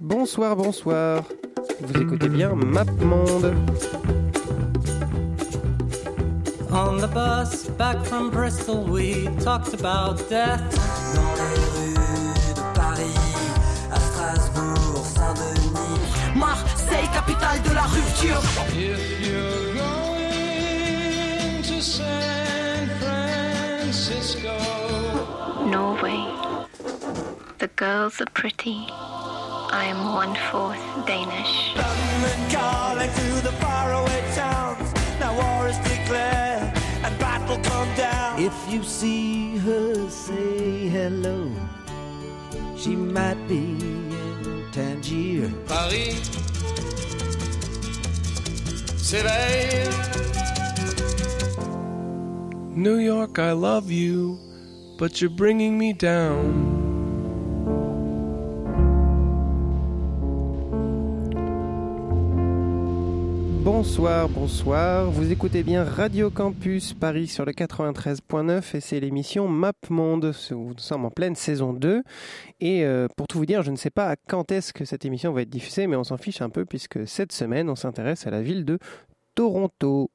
Bonsoir, bonsoir. Vous écoutez bien MapMonde. On the bus back from Bristol, we talked about death. Dans les rues de Paris, à Strasbourg, Saint-Denis. Marseille, capitale de la rupture. If you're going to San Francisco, Norway. The girls are pretty. I am one fourth Danish. London calling to the faraway towns. Now war is declared and battle come down. If you see her, say hello. She might be in Tangier. Paris s'éveille. New York, I love you, but you're bringing me down. Bonsoir, bonsoir. Vous écoutez bien Radio Campus Paris sur le 93.9 et c'est l'émission Map Monde. Nous sommes en pleine saison 2 et euh, pour tout vous dire, je ne sais pas à quand est-ce que cette émission va être diffusée, mais on s'en fiche un peu puisque cette semaine, on s'intéresse à la ville de Toronto.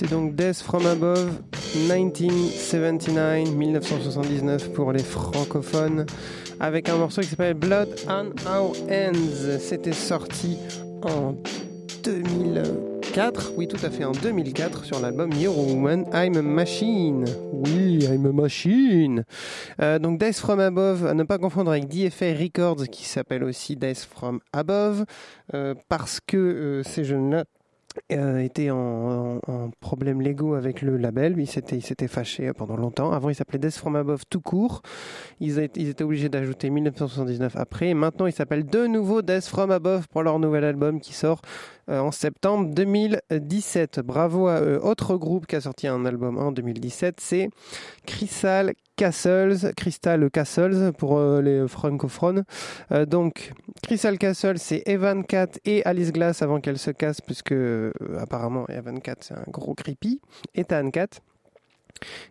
C'était donc Death from Above 1979, 1979 pour les francophones, avec un morceau qui s'appelle Blood on Our Hands. C'était sorti en 2004, oui tout à fait en 2004 sur l'album Your Woman, I'm a Machine. Oui, I'm a Machine. Euh, donc Death from Above, à ne pas confondre avec DFA Records qui s'appelle aussi Death from Above, euh, parce que euh, ces jeunes-là euh, était en, en, en problème légaux avec le label. Il s'était, fâché pendant longtemps. Avant, il s'appelait Death From Above tout court. Ils, ils étaient obligés d'ajouter 1979 après. Et maintenant, il s'appelle de nouveau Death From Above pour leur nouvel album qui sort en septembre 2017. Bravo à eux. Autre groupe qui a sorti un album en 2017, c'est Crystal Castles, Crystal Castles pour euh, les francophones. Euh, donc Crystal Castle, c'est Evan Cat et Alice Glass avant qu'elle se casse, puisque euh, apparemment Evan Cat c'est un gros creepy, et Tan Cat.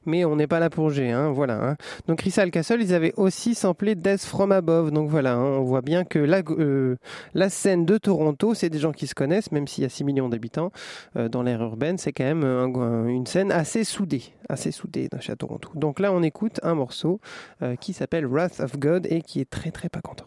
Mais on n'est pas là pour G, hein, voilà. hein. Donc Crystal Castle, ils avaient aussi samplé Death From Above, donc voilà, hein, on voit bien que la, euh, la scène de Toronto, c'est des gens qui se connaissent, même s'il y a 6 millions d'habitants euh, dans l'ère urbaine, c'est quand même un- une scène assez soudée, assez soudée à Toronto. Donc là, on écoute un morceau euh, qui s'appelle Wrath of God et qui est très très pas content.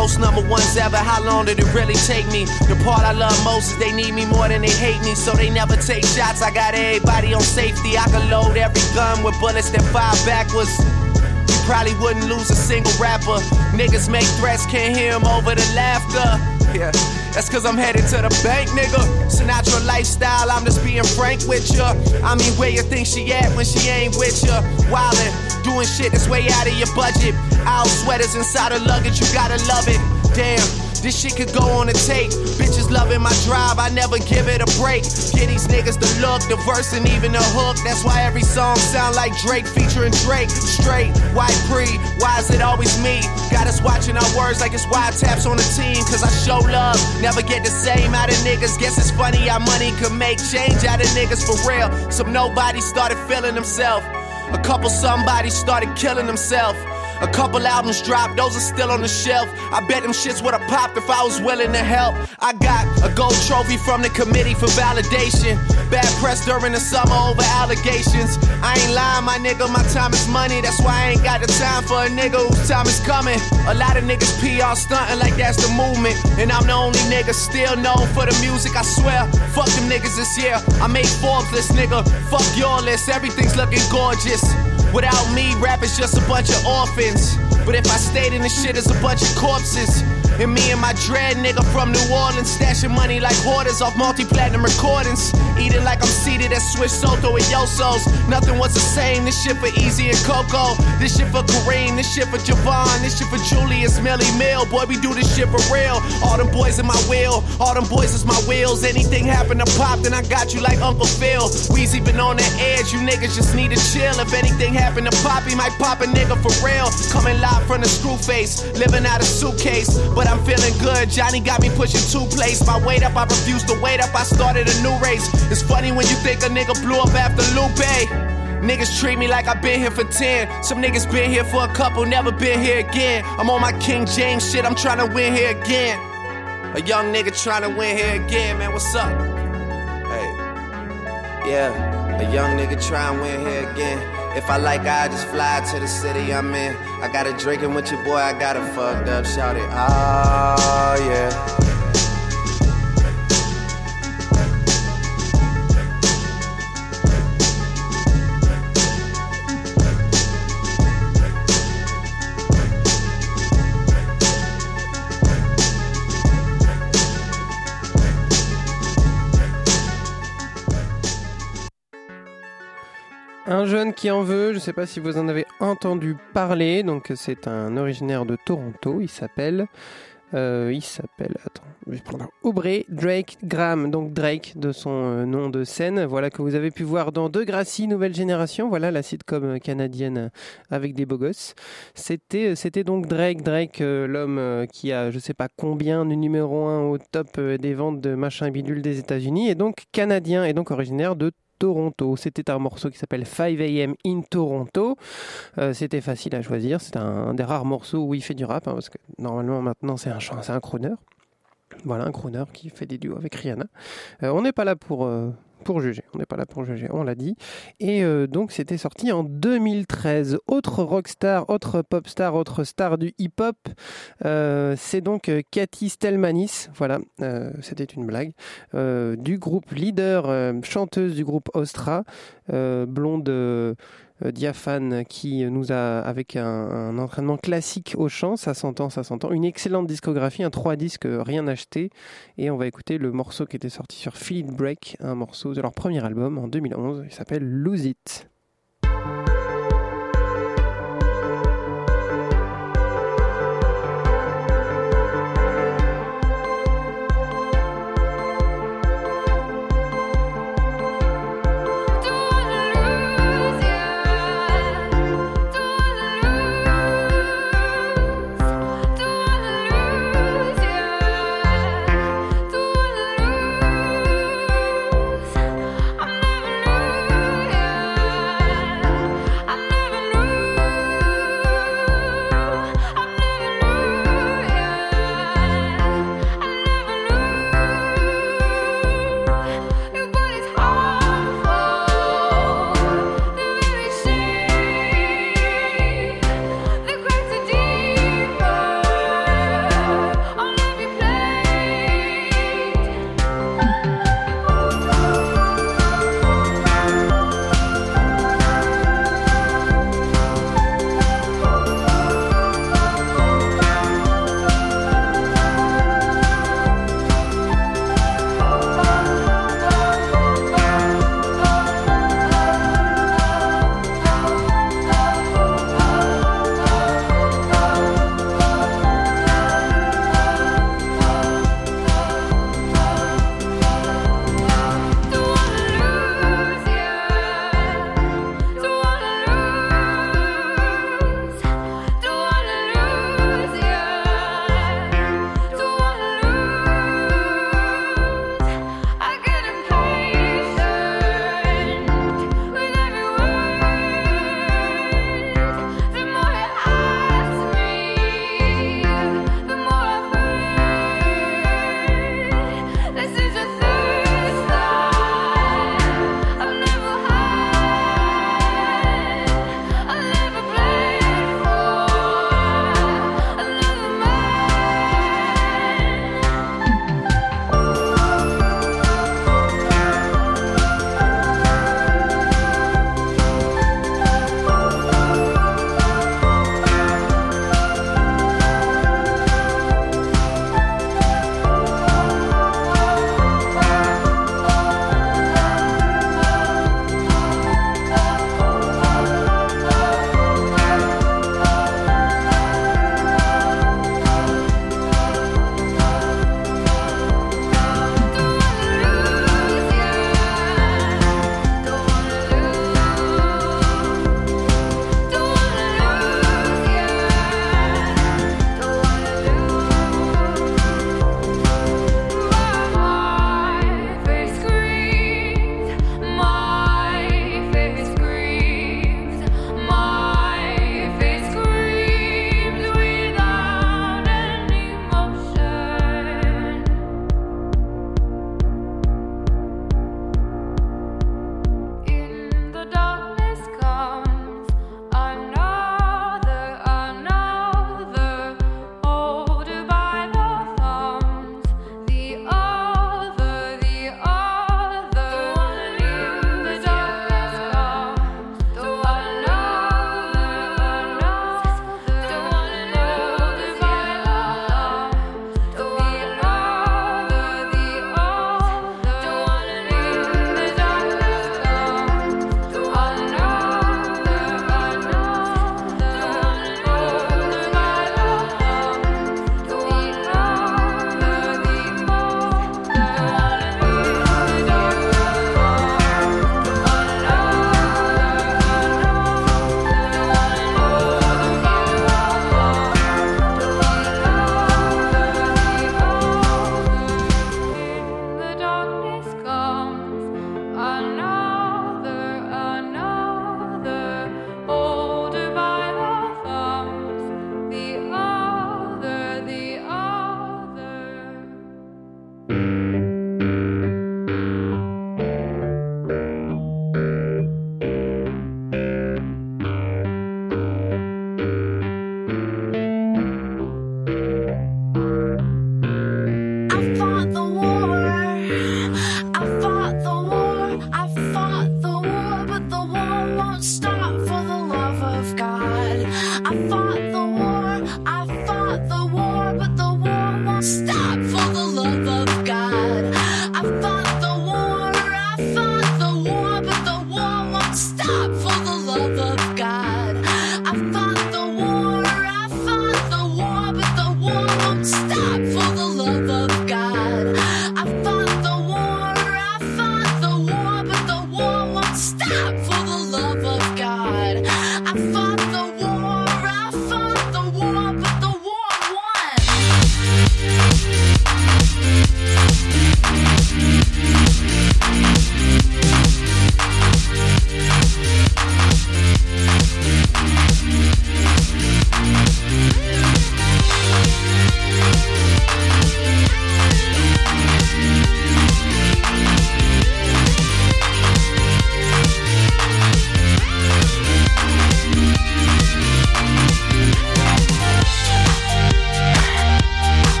Most number ones ever. How long did it really take me? The part I love most is they need me more than they hate me, so they never take shots. I got everybody on safety. I can load every gun with bullets that fire backwards. Probably wouldn't lose a single rapper. Niggas make threats, can't hear 'em over the laughter. Yeah, that's cause I'm headed to the bank, nigga. Sinatra lifestyle, I'm just being frank with ya. I mean, where you think she at when she ain't with ya? Wildin', doing shit that's way out of your budget. Owl sweaters inside her luggage, you gotta love it. Damn. This shit could go on a tape. Bitches loving my drive, I never give it a break. Get these niggas the look, the verse, and even the hook. That's why every song sound like Drake featuring Drake. Straight, white pre, why is it always me? Got us watching our words like it's wiretaps on the team. Cause I show love, never get the same out of niggas. Guess it's funny how money could make change out of niggas for real. Some nobody started feeling themselves. A couple somebody started killing themselves. A couple albums dropped, those are still on the shelf. I bet them shits would've popped if I was willing to help. I got a gold trophy from the committee for validation. Bad press during the summer over allegations. I ain't lying, my nigga, my time is money. That's why I ain't got the time for a nigga whose time is coming. A lot of niggas PR stunting like that's the movement. And I'm the only nigga still known for the music, I swear. Fuck them niggas this year. I made Forbes list, nigga. Fuck your list, everything's looking gorgeous. Without me, rap is just a bunch of orphans. But if I stayed in the shit, it's a bunch of corpses. And me and my dread nigga from New Orleans, stashing money like hoarders off multi platinum recordings. Eating like I'm seated at Swiss Soto and Yosos. Nothing was the same. This shit for Easy and Coco. This shit for Kareem. This shit for Javon. This shit for Julius Millie Mill. Boy, we do this shit for real. All them boys in my wheel. All them boys is my wheels. Anything happen to pop, then I got you like Uncle Phil. Weezy been on the edge. You niggas just need to chill. If anything happen to pop, he might pop a nigga for real. Coming live from the screw face. Living out a suitcase. But I'm feeling good. Johnny got me pushing two plates. My weight up, I refuse to wait up. I started a new race. It's funny when you think a nigga blew up after Lupe. Niggas treat me like I've been here for 10. Some niggas been here for a couple, never been here again. I'm on my King James shit, I'm trying to win here again. A young nigga trying to win here again, man, what's up? Hey, yeah, a young nigga trying to win here again. If I like, I just fly to the city I'm in. I got a drinking with your boy, I got a fucked up, shout it. Oh, yeah. Qui en veut, je ne sais pas si vous en avez entendu parler, donc c'est un originaire de Toronto, il s'appelle... euh, il s'appelle, attends, je vais prendre Aubrey Drake Graham, donc Drake de son euh, nom de scène, voilà que vous avez pu voir dans Degrassi Nouvelle Génération, voilà la sitcom euh, canadienne avec des beaux gosses. C'était, c'était donc Drake, Drake, l'homme qui a je sais pas combien de numéro 1 au top des ventes de machin bidule des États-Unis, et donc canadien, et donc originaire de Toronto. C'était un morceau qui s'appelle 5 AM in Toronto. Euh, c'était facile à choisir. C'est un, des rares morceaux où il fait du rap, hein, parce que normalement maintenant c'est un, un crooner. Voilà, un crooner qui fait des duos avec Rihanna. Euh, on n'est pas là pour, euh, pour juger. On n'est pas là pour juger, on l'a dit. Et euh, donc c'était sorti en 2013. Autre rockstar, autre pop star, autre star du hip-hop. euh, c'est donc euh, Cathy Stelmanis. Voilà, c'était une blague. Du groupe leader, chanteuse du groupe Ostra, blonde. Euh, diaphane qui nous a avec un, un entraînement classique au chant, ça s'entend, ça s'entend. Une excellente discographie, un 3 disques, euh, rien acheté. Et on va écouter le morceau qui était sorti sur Feel Break, un morceau de leur premier album en 2011. Il s'appelle Lose It.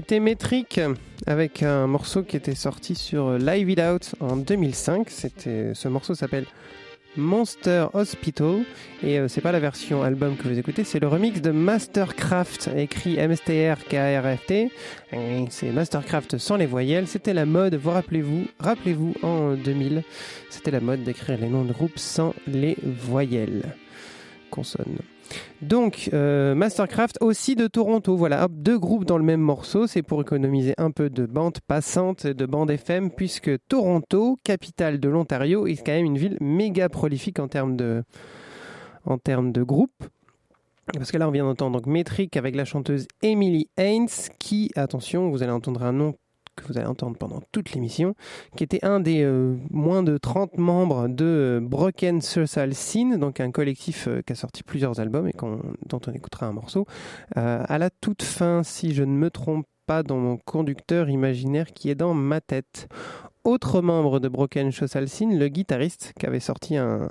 C'était Metric avec un morceau qui était sorti sur Live It Out en 2005. C'était, ce morceau s'appelle Monster Hospital et euh, c'est pas la version album que vous écoutez, c'est le remix de Mastercraft écrit M-S-T-R-K-R-F-T. C'est Mastercraft sans les voyelles. C'était la mode, vous rappelez-vous, rappelez-vous en 2000, c'était la mode d'écrire les noms de groupes sans les voyelles. Consonnes. Donc, euh, Mastercraft aussi de Toronto. Voilà, deux groupes dans le même morceau. C'est pour économiser un peu de bande passante, de bande FM, puisque Toronto, capitale de l'Ontario, est quand même une ville méga prolifique en termes de, en groupes. Parce que là, on vient d'entendre Metric avec la chanteuse Emily Haynes, qui, attention, vous allez entendre un nom que vous allez entendre pendant toute l'émission, qui était un des euh, moins de 30 membres de euh, Broken Social Scene, donc un collectif euh, qui a sorti plusieurs albums et dont on écoutera un morceau. À la toute fin, si je ne me trompe pas, dans mon conducteur imaginaire qui est dans ma tête. Autre membre de Broken Scene, le guitariste qui avait sorti a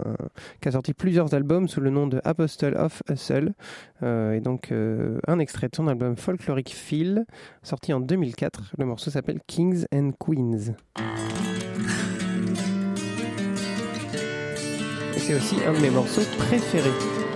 sorti plusieurs albums sous le nom de Apostle of Hustle, Euh, et donc euh, un extrait de son album Folkloric Feel, sorti en 2004. Le morceau s'appelle Kings and Queens. C'est aussi un de mes morceaux préférés.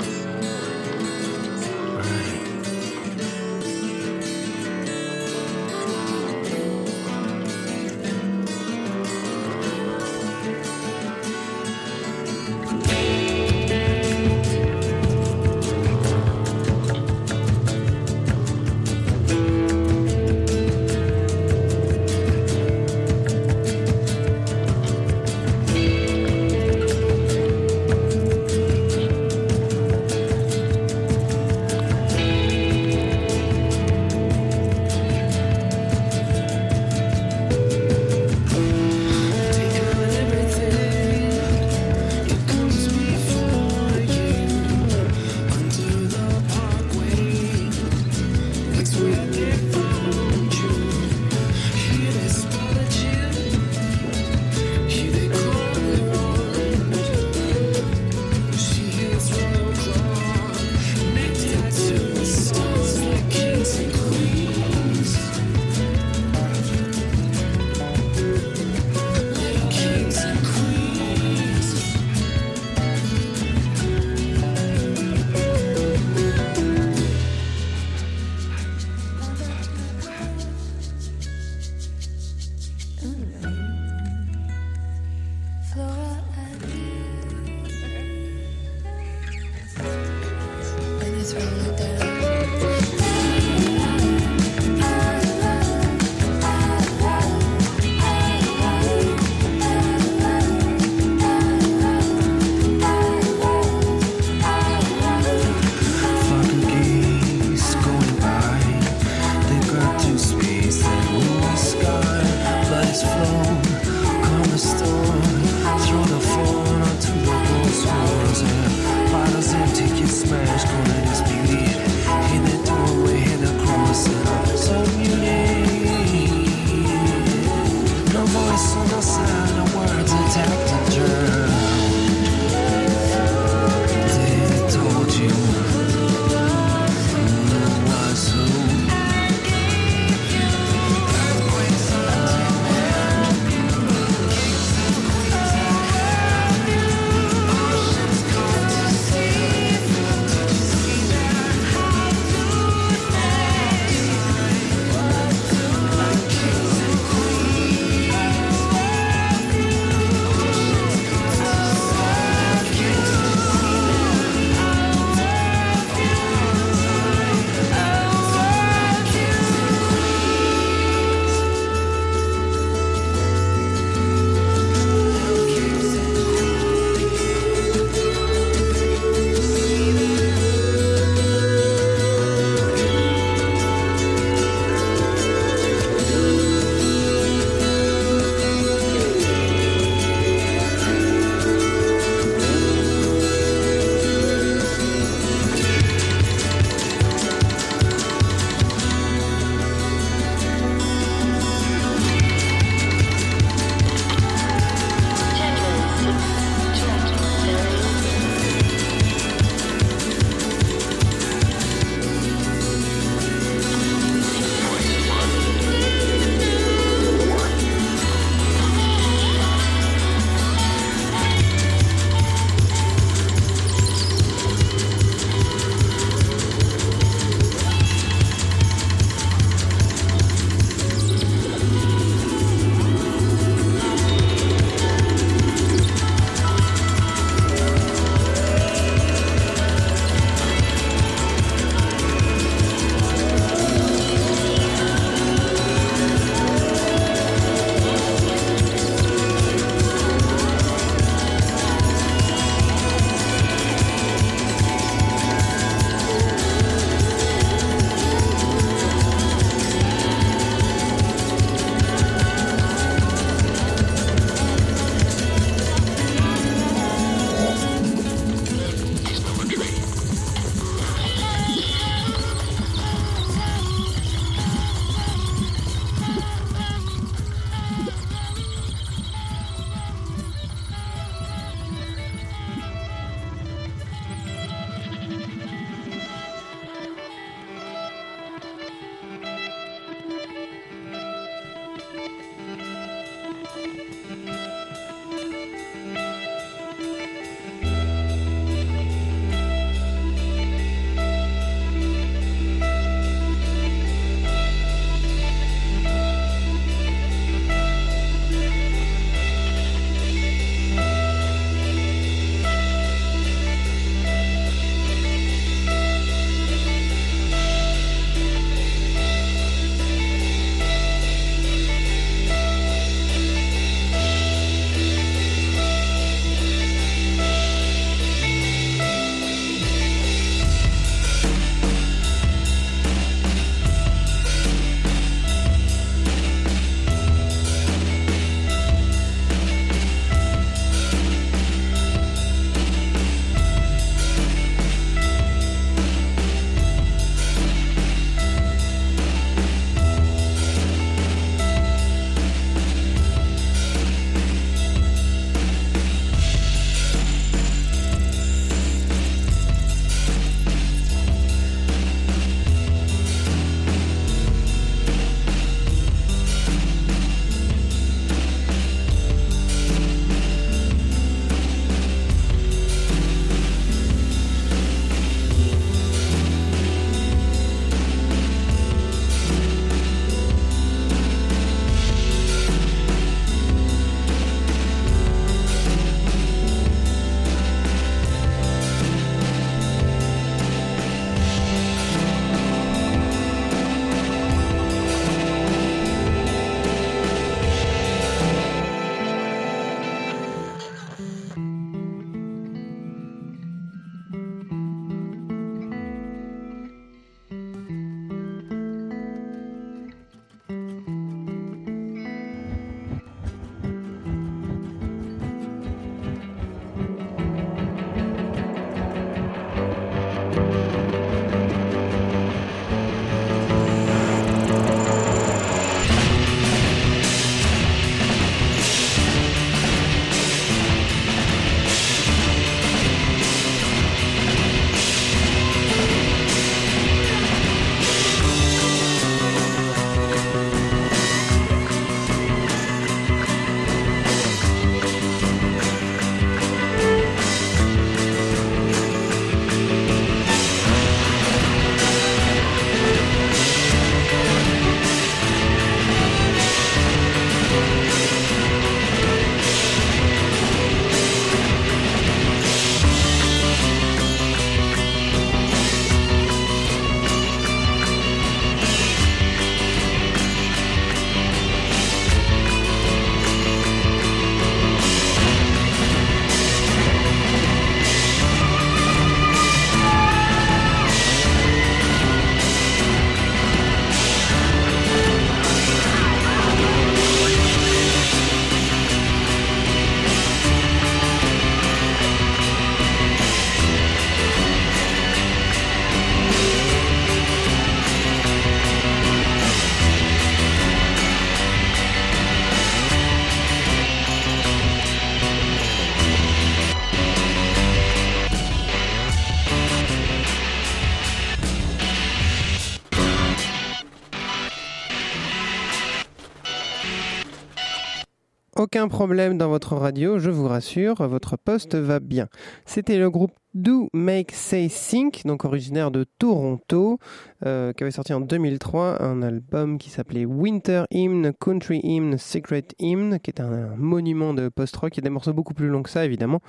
Aucun problème dans votre radio, je vous rassure, votre poste va bien. C'était le groupe Do Make Say Think, donc originaire de Toronto, euh, qui avait sorti en 2003 un album qui s'appelait Winter Hymn, Country Hymn, Secret Hymn, qui est un, monument de post-rock. Il y a des morceaux beaucoup plus longs que ça, évidemment.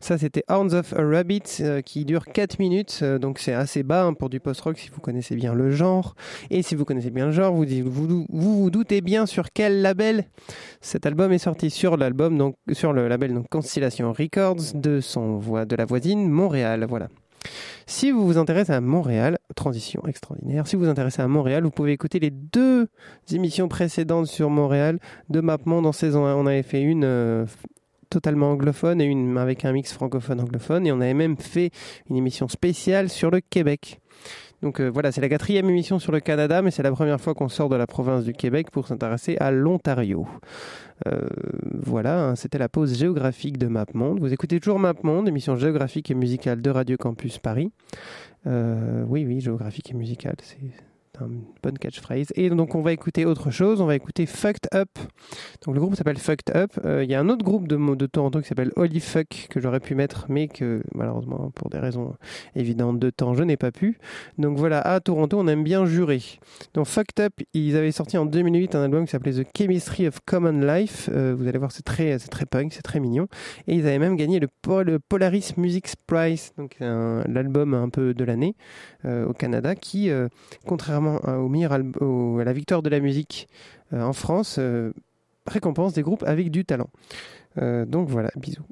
Ça, c'était Horns of a Rabbit, euh, qui dure 4 minutes, euh, donc c'est assez bas hein, pour du post-rock si vous connaissez bien le genre. Et si vous connaissez bien le genre, vous vous, doutez bien sur quel label cet album est sorti sur l'album, donc sur le label Constellation Records de son de la voisine Montréal. Voilà. Si vous vous intéressez à Montréal, transition extraordinaire, si vous vous intéressez à Montréal, vous pouvez écouter les deux émissions précédentes sur Montréal de MapMonde en saison 1. On avait fait une euh, totalement anglophone et une avec un mix francophone-anglophone et on avait même fait une émission spéciale sur le Québec. Donc euh, voilà, c'est la quatrième émission sur le Canada, mais c'est la première fois qu'on sort de la province du Québec pour s'intéresser à l'Ontario. Euh, voilà, hein, c'était la pause géographique de MapMonde. Vous écoutez toujours MapMonde, émission géographique et musicale de Radio Campus Paris. Euh, oui, oui, géographique et musicale, c'est une bonne catchphrase. Et donc on va écouter autre chose, on va écouter Fucked Up. Donc le groupe s'appelle Fucked Up. Euh, Il y a un autre groupe de, de Toronto qui s'appelle Holy Fuck que j'aurais pu mettre, mais que malheureusement pour des raisons évidentes de temps, je n'ai pas pu. Donc voilà, à Toronto, on aime bien jurer. Donc Fucked Up, ils avaient sorti en 2008 un album qui s'appelait The Chemistry of Common Life. Euh, vous allez voir, c'est très, très punk, c'est très mignon. Et ils avaient même gagné le, Pol- Polaris Music Prize, donc l'album un peu de l'année euh, au Canada, qui, contrairement à- au meilleur à la victoire de la musique euh, en France, euh, récompense des groupes avec du talent. Euh, donc voilà, bisous.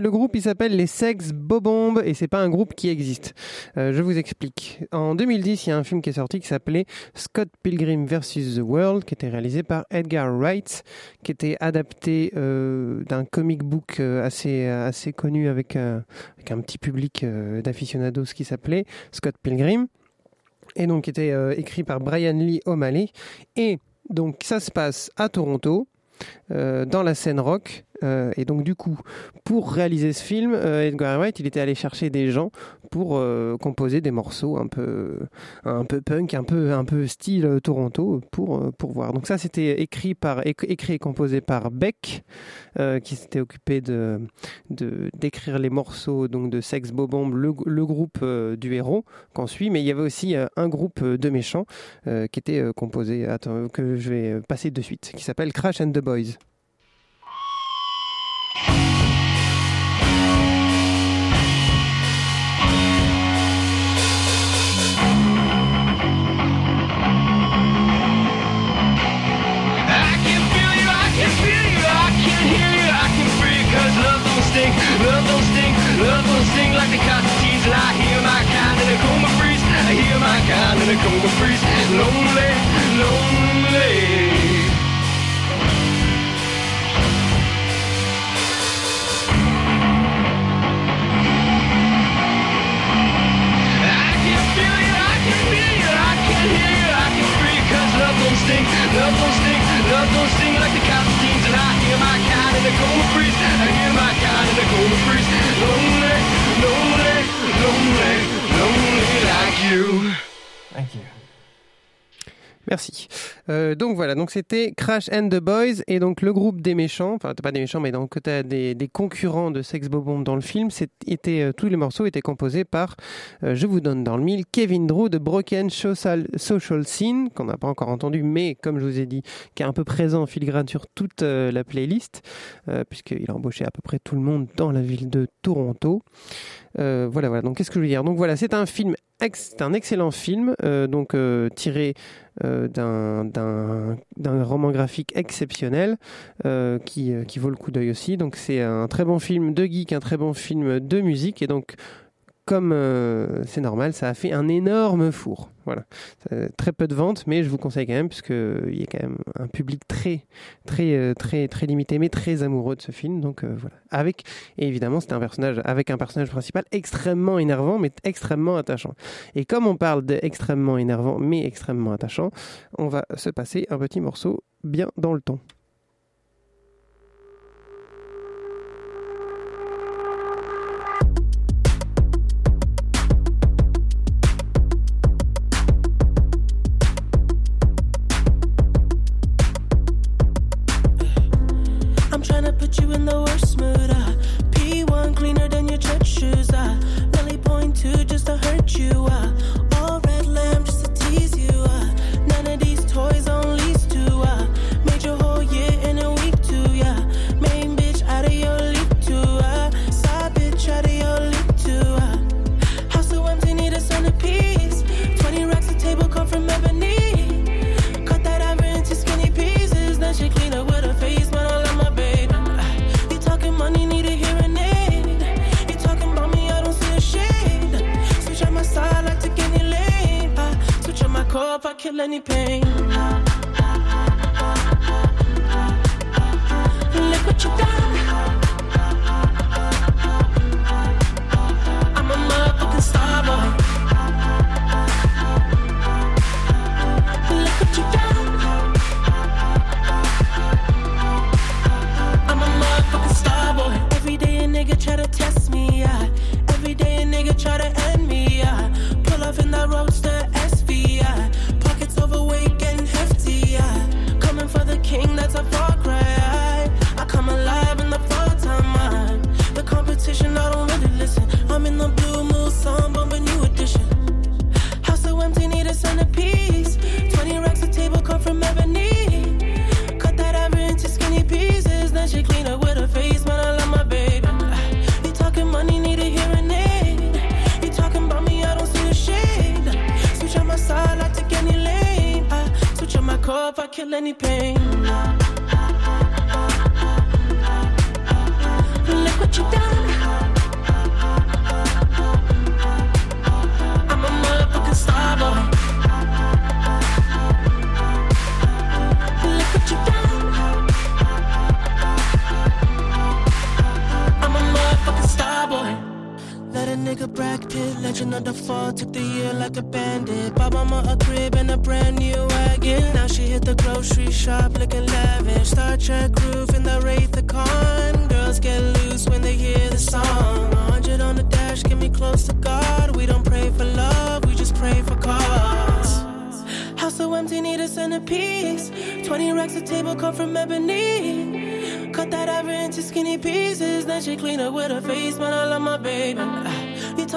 Le groupe, il s'appelle les Sex Bobombes et c'est pas un groupe qui existe. Euh, je vous explique. En 2010, il y a un film qui est sorti qui s'appelait Scott Pilgrim vs. The World, qui était réalisé par Edgar Wright, qui était adapté euh, d'un comic book euh, assez, assez connu avec, avec un petit public d'aficionados qui s'appelait Scott Pilgrim, et donc qui était écrit par Brian Lee O'Malley. Et donc ça se passe à Toronto, dans la scène rock. Euh, et donc du coup, pour réaliser ce film, euh, Edgar Wright, il était allé chercher des gens pour euh, composer des morceaux un peu, un peu punk, un peu, un peu style Toronto pour pour voir. Donc ça, c'était écrit écrit et composé par Beck, qui s'était occupé d'écrire les morceaux donc de Sex Bobomb, le, le groupe du héros qu'on suit. Mais il y avait aussi un groupe de méchants qui était composé, attends, que je vais passer de suite, qui s'appelle Crash and the Boys. Can feel you, I can feel you, I can hear you, I can free love don't sting, love don't sting, love don't sting like the cockatoos, and I hear my kind in a coma freeze, I hear my kind in a coma freeze, lonely, lonely, lonely, lonely like you. Thank you. Merci. Euh, donc voilà, donc c'était Crash and the Boys et donc le groupe des méchants, enfin pas des méchants mais donc t'as des, concurrents de Sex Bobomb dans le film, c'était euh, tous les morceaux étaient composés par, euh, je vous donne dans le mille, Kevin Drew de Broken Social, Scene qu'on n'a pas encore entendu mais comme je vous ai dit, qui est un peu présent en filigrane sur toute la playlist puisqu'il a embauché à peu près tout le monde dans la ville de Toronto. Voilà, voilà. Donc, qu'est-ce que je veux dire? Donc, voilà, c'est un film, c'est un excellent film, donc tiré d'un d'un d'un roman graphique exceptionnel euh, qui euh, qui vaut le coup d'œil aussi. Donc, c'est un très bon film de geek, un très bon film de musique, et donc comme euh, c'est normal, ça a fait un énorme four. Voilà, Euh, très peu de ventes, mais je vous conseille quand même puisque il y a quand même un public très, très, euh, très, très limité, mais très amoureux de ce film. Donc euh, voilà, avec et évidemment c'est un personnage avec un personnage principal extrêmement énervant, mais extrêmement attachant. Et comme on parle d'extrêmement énervant, mais extrêmement attachant, on va se passer un petit morceau bien dans le ton.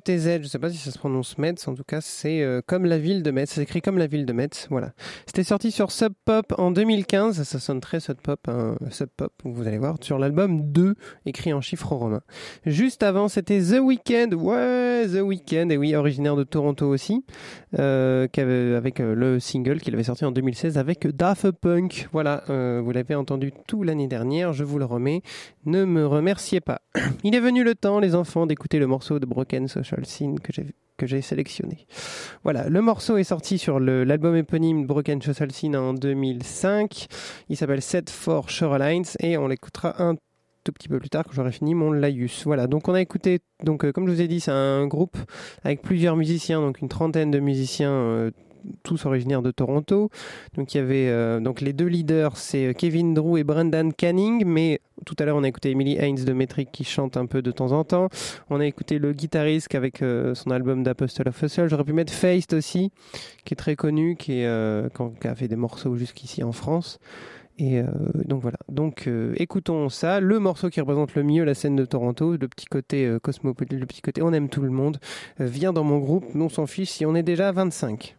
M-E-T-Z. Je sais pas si ça se prononce Metz. En tout cas, c'est euh, comme la ville de Metz. C'est écrit comme la ville de Metz. Voilà. C'était sorti sur Sub Pop en 2015. Ça sonne très Sub Pop, hein, Sub Pop. Vous allez voir sur l'album 2, écrit en chiffres romains. Juste avant, c'était The Weeknd. Ouais, The Weeknd. Et oui, originaire de Toronto aussi, euh, avec euh, le single qu'il avait sorti en 2016 avec Daft Punk. Voilà. vous l'avez entendu tout l'année dernière. Je vous le remets. Ne me remerciez pas. Il est venu le temps, les enfants, d'écouter le morceau de Broken Social Que j'ai que j'ai sélectionné. Voilà, le morceau est sorti sur l'album éponyme Broken Scene en 2005. Il s'appelle Set for Shorelines et on l'écoutera un tout petit peu plus tard quand j'aurai fini mon laïus. Voilà, donc on a écouté, donc euh, comme je vous ai dit, c'est un groupe avec plusieurs musiciens, donc une trentaine de musiciens. euh, tous originaires de Toronto. Donc il y avait euh, donc les deux leaders, c'est euh, Kevin Drew et Brendan Canning, mais tout à l'heure on a écouté Emily Haynes de Metric qui chante un peu de temps en temps. On a écouté le guitariste avec euh, son album d'Apostle of Hustle. J'aurais pu mettre Faced aussi, qui est très connu, qui, a fait des morceaux jusqu'ici en France. Et donc voilà. Donc écoutons ça. Le morceau qui représente le mieux la scène de Toronto, le petit côté cosmopolite, le petit côté on aime tout le monde, vient dans mon groupe. On s'en fiche si on est déjà à 25.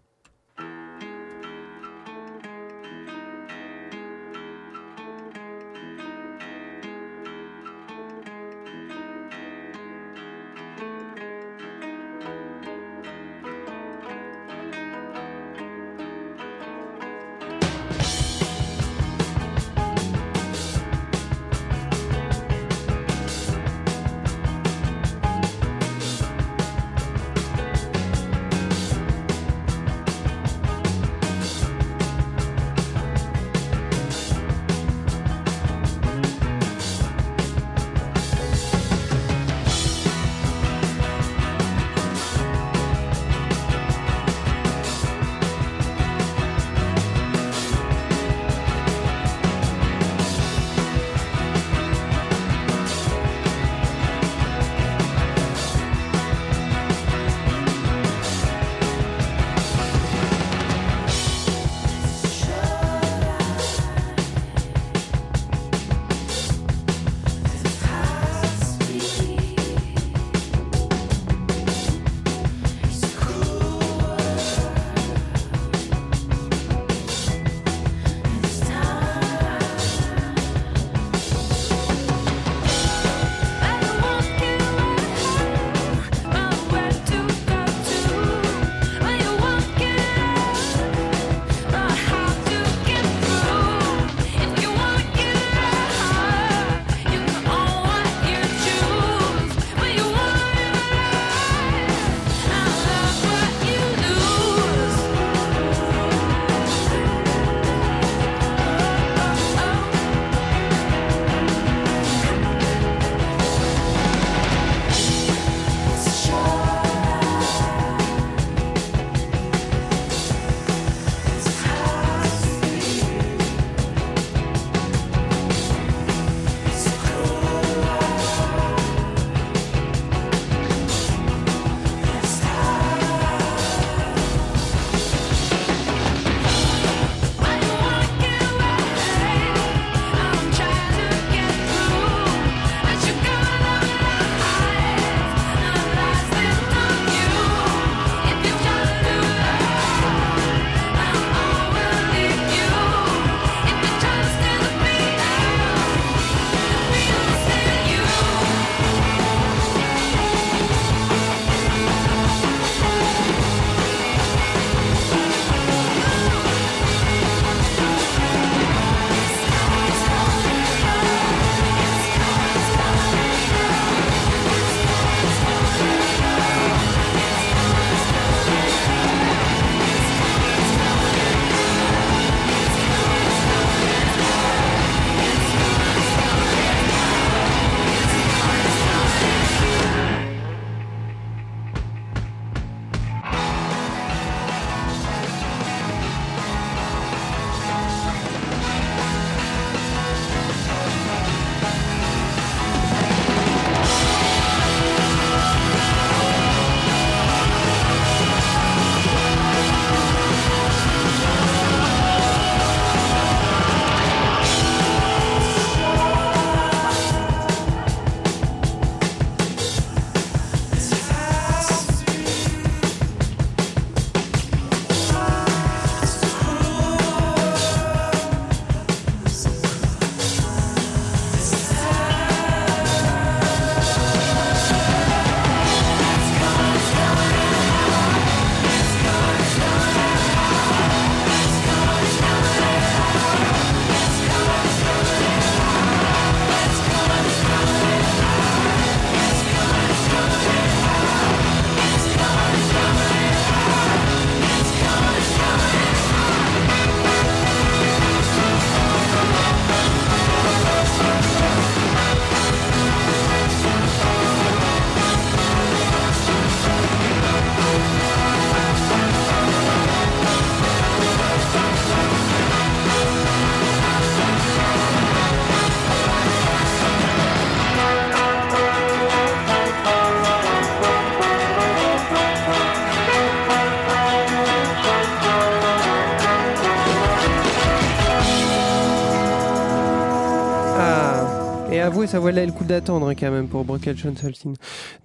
Avouer, ça valait le coup d'attendre hein, quand même pour Broken Consulting.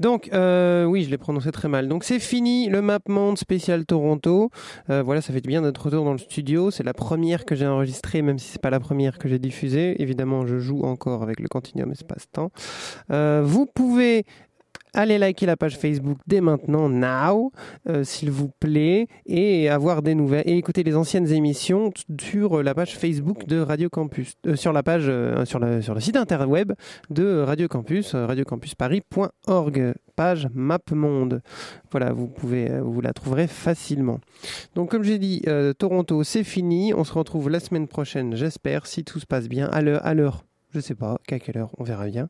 Donc, euh, oui, je l'ai prononcé très mal. Donc, c'est fini le Map Monde spécial Toronto. Euh, voilà, ça fait du bien d'être retour dans le studio. C'est la première que j'ai enregistrée, même si c'est pas la première que j'ai diffusée. Évidemment, je joue encore avec le Continuum Espace-Temps. Euh, vous pouvez Allez liker la page Facebook dès maintenant, now, euh, s'il vous plaît, et avoir des nouvelles et écouter les anciennes émissions sur la page Facebook de Radio Campus, euh, sur la page, euh, sur, le, sur le site interweb de Radio Campus, euh, radiocampusparis.org, page MapMonde. Voilà, vous pouvez, euh, vous la trouverez facilement. Donc, comme j'ai dit, euh, Toronto, c'est fini. On se retrouve la semaine prochaine, j'espère, si tout se passe bien, à l'heure. Je sais pas qu'à quelle heure, on verra bien.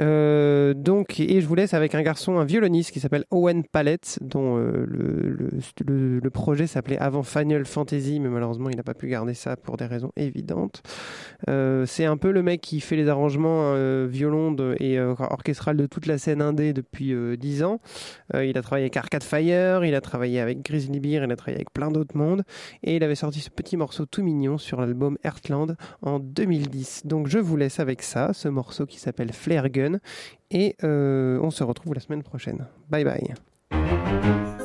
Euh, donc, et je vous laisse avec un garçon, un violoniste qui s'appelle Owen Pallet, dont euh, le, projet s'appelait avant Final Fantasy, mais malheureusement il n'a pas pu garder ça pour des raisons évidentes. Euh, c'est un peu le mec qui fait les arrangements violon de- et orchestral de toute la scène indé depuis euh, 10 ans. Il a travaillé avec Arcade Fire, il a travaillé avec Grizzly Bear, il a travaillé avec plein d'autres mondes, et il avait sorti ce petit morceau tout mignon sur l'album Earthland en 2010. Donc je vous laisse avec ça, ce morceau qui s'appelle Flare Gun, et euh, on se retrouve la semaine prochaine. Bye bye.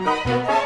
Música